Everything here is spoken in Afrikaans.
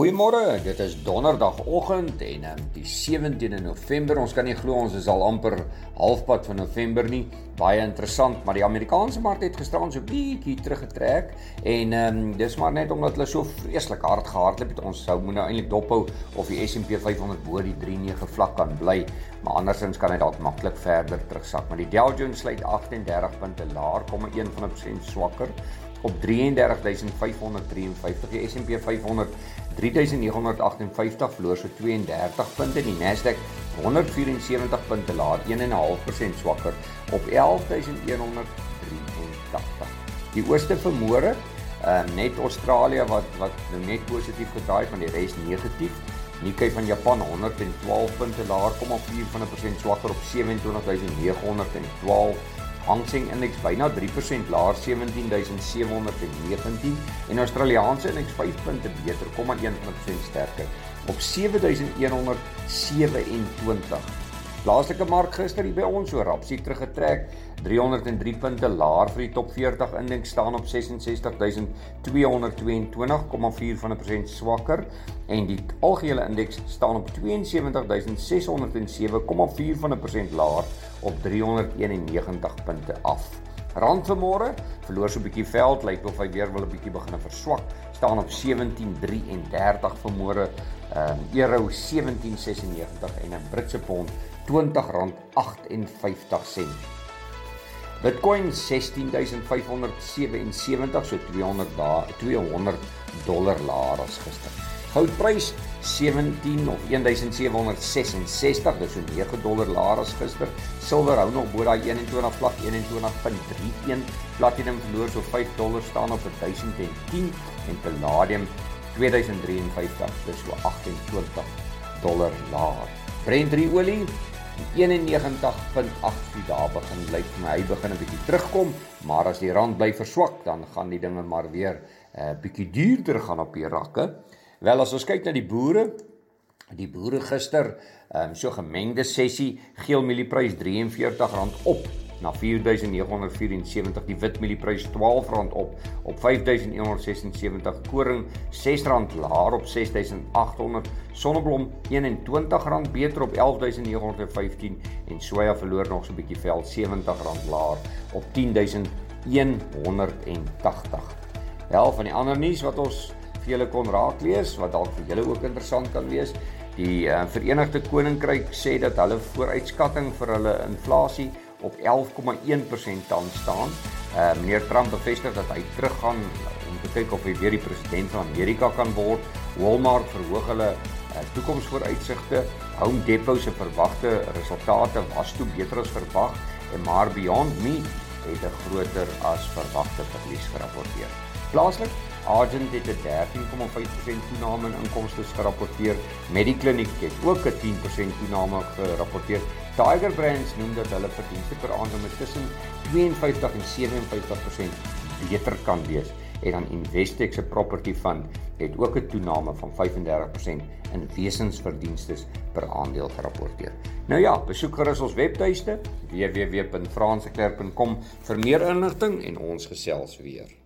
Goeiemôre, dit is donderdagoggend en um, die 17de November. Ons kan nie glo ons is al amper halfpad van November nie. Baie interessant, maar die Amerikaanse mark het gisteraan so bietjie teruggetrek en ehm um, dis maar net omdat hulle so vreeslik hard gehardloop het. Ons sou moet nou eintlik dophou of die S&P 500 bo die 39 vlak kan bly, maar andersins kan hy dalk maklik verder terugsak. Maar die Dow Jones sluit 38 punte laer, 0,1% swakker op 33553 die S&P 500 3958 verloor so 32 punte. Die Nasdaq 174 punte laer 1.5% swakker op 11183 die ooste vermoere uh, net Australië wat wat nou net positief gedraai van die res negatief. Nikkei van Japan 112 punte laer 0.4% swakker op 27912 Hang Seng Index byna 3% laer 17719 en Australiese Index 5 punte beter, 0,1% sterker op 7127. Plaaslike mark gister hier by ons so rapsie teruggetrek 303 punte laer vir die top 40 indeks staan op 66222,4 van 'n persent swakker en die algehele indeks staan op 72607,4 van 'n persent laer op 391 punte af. Rand vanmôre verloor so 'n bietjie veld, lyk of hy weer wil 'n bietjie begin verswak, staan op 17.33 vanmôre, ehm um, euro 17.96 en 'n Britse pond R20.58. Bitcoin 16577 so 200 dae 200 dollar laer as gister. Goudprys 17 of 1766 dis so 9 dollar laer as gister. Silwer hou nog bo daai 21 vlak 21.31. Platinum verloor so 5 dollar staan op 1010 en palladium 2053 dis so 28 dollar laer. Brent olie 91.8 daar begin lyk vir my hy begin 'n bietjie terugkom, maar as die rand bly verswak, dan gaan die dinge maar weer 'n uh, eh, bietjie duurder gaan op die rakke. Wel as ons kyk na die boere, die boere gister, ehm um, so gemengde sessie, geel mielieprys R43 op na 4974 die wit mielieprys R12 op op 5176 koring R6 laer op 6800 sonneblom R21 beter op 11915 en soja verloor nog so 'n bietjie veld R70 laer op 10180 Wel van die ander nuus wat ons vir julle kon raak lees wat dalk vir julle ook interessant kan wees. Die uh, Verenigde Koninkryk sê dat hulle vooruitskatting vir hulle inflasie op 11,1% tans staan. Uh meneer Trump bevestig dat hy teruggaan om te kyk of hy weer die president van Amerika kan word. Walmart verhoog hulle uh, toekomsvooruitsigte. Home Depot se verwagte resultate was toe beter as verwag en maar Beyond Meat het 'n groter as verwagte verlies gerapporteer. Plaaslik Argent het 'n 13,5% toename in inkomste gerapporteer. Mediclinic het ook 'n 10% toename gerapporteer. Tiger Brands noem dat hulle verdienste per aandeel met tussen 52 en 57% beter kan wees. En dan Investec se property fund het ook 'n toename van 35% in wesensverdienste per aandeel gerapporteer. Nou ja, besoek gerus ons webtuiste www.franseklerk.com vir meer inligting en ons gesels weer.